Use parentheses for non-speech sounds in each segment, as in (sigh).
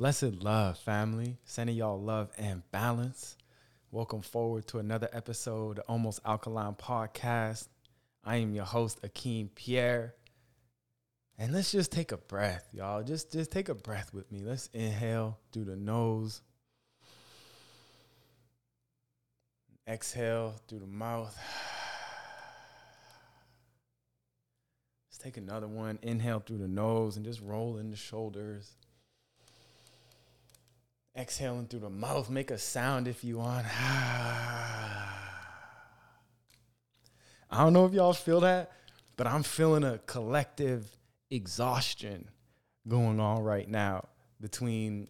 Blessed love, family. Sending y'all love and balance. Welcome forward to another episode of Almost Alkaline Podcast. I am your host, Akeem Pierre. And let's just take a breath, y'all. Just just take a breath with me. Let's inhale through the nose. Exhale through the mouth. Let's take another one. Inhale through the nose and just roll in the shoulders. Exhaling through the mouth. Make a sound if you want. (sighs) I don't know if y'all feel that, but I'm feeling a collective exhaustion going on right now between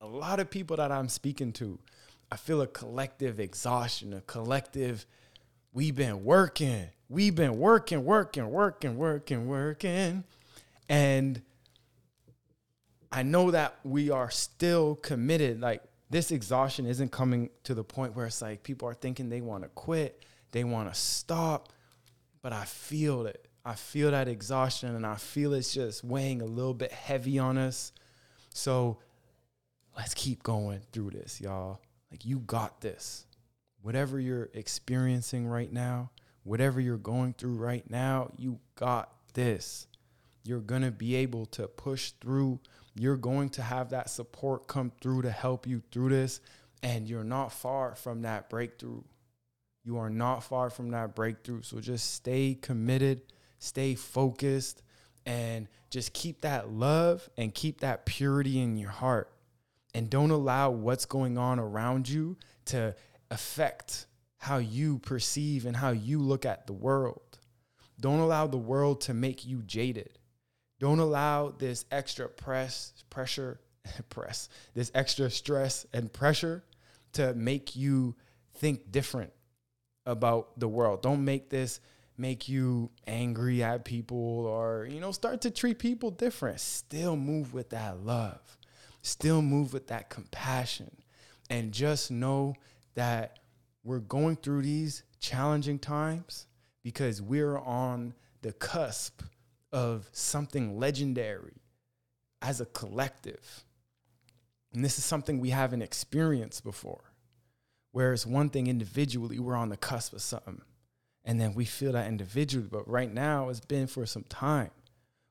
a lot of people that I'm speaking to. I feel a collective exhaustion, a collective, we've been working, we've been working, working, working, working, working. And I know that we are still committed. Like this exhaustion isn't coming to the point where it's like people are thinking they want to quit, they want to stop, but I feel it. I feel that exhaustion and I feel it's just weighing a little bit heavy on us. So let's keep going through this, y'all. Like, you got this. Whatever you're experiencing right now, whatever you're going through right now, you got this. You're going to be able to push through. You're going to have that support come through to help you through this. And you're not far from that breakthrough. You are not far from that breakthrough. So just stay committed stay focused, and just keep that love and keep that purity in your heart. And don't allow what's going on around you to affect how you perceive and how you look at the world. Don't allow the world to make you jaded. Don't allow this extra press, pressure, (laughs) press, this extra stress and pressure to make you think different about the world. Don't make this make you angry at people or, you know, start to treat people different. Still move with that love, still move with that compassion. And just know that we're going through these challenging times because we're on the cusp of something legendary as a collective. And this is something we haven't experienced before. Whereas one thing individually, we're on the cusp of something and then we feel that individually. But right now, it's been for some time.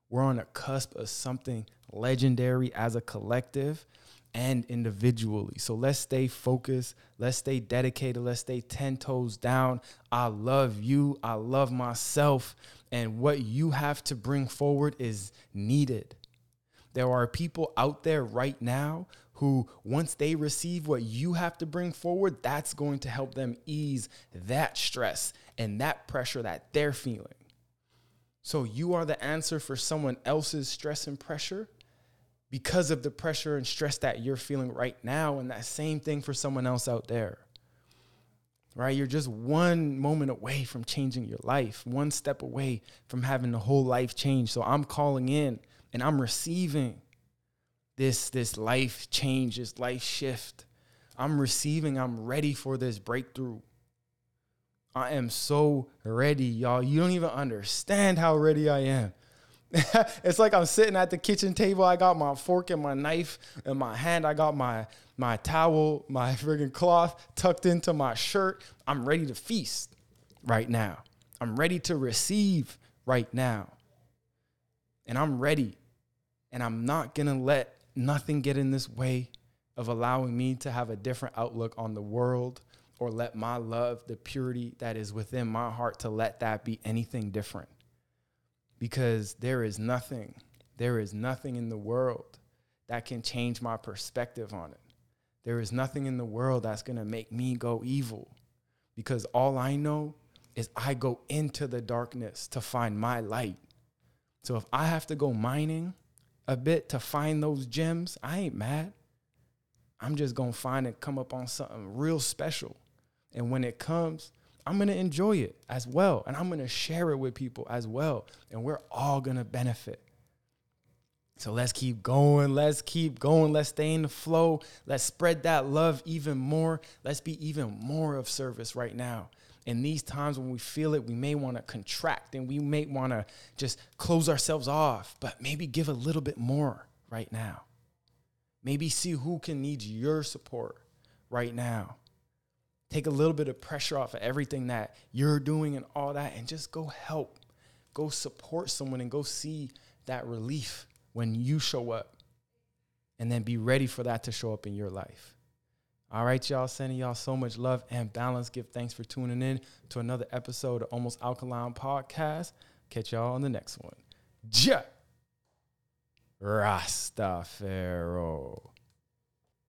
We're on a cusp of something legendary as a collective and individually. So let's stay focused. Let's stay dedicated. Let's stay 10 toes down. I love you. I love myself. And what you have to bring forward is needed. There are people out there right now who, once they receive what you have to bring forward, that's going to help them ease that stress and that pressure that they're feeling. So you are the answer for someone else's stress and pressure because of the pressure and stress that you're feeling right now, and that same thing for someone else out there. Right? You're just one moment away from changing your life, one step away from having the whole life change. So I'm calling in and I'm receiving this this life change, this life shift. I'm receiving, I'm ready for this breakthrough. I am so ready, y'all. You don't even understand how ready I am. (laughs) it's like I'm sitting at the kitchen table. I got my fork and my knife in my hand. I got my my towel, my friggin' cloth tucked into my shirt. I'm ready to feast right now. I'm ready to receive right now. And I'm ready. And I'm not gonna let nothing get in this way of allowing me to have a different outlook on the world or let my love, the purity that is within my heart, to let that be anything different. Because there is nothing, there is nothing in the world that can change my perspective on it. There is nothing in the world that's gonna make me go evil. Because all I know is I go into the darkness to find my light. So if I have to go mining, a bit to find those gems, I ain't mad. I'm just gonna find and come up on something real special. And when it comes, I'm gonna enjoy it as well. And I'm gonna share it with people as well. And we're all gonna benefit. So let's keep going. Let's keep going. Let's stay in the flow. Let's spread that love even more. Let's be even more of service right now in these times when we feel it, we may want to contract and we may want to just close ourselves off, but maybe give a little bit more right now. Maybe see who can need your support right now. Take a little bit of pressure off of everything that you're doing and all that, and just go help. Go support someone and go see that relief when you show up. And then be ready for that to show up in your life. All right, y'all. Sending y'all so much love and balance. Give thanks for tuning in to another episode of Almost Alkaline Podcast. Catch y'all on the next one. Jah Rastafari.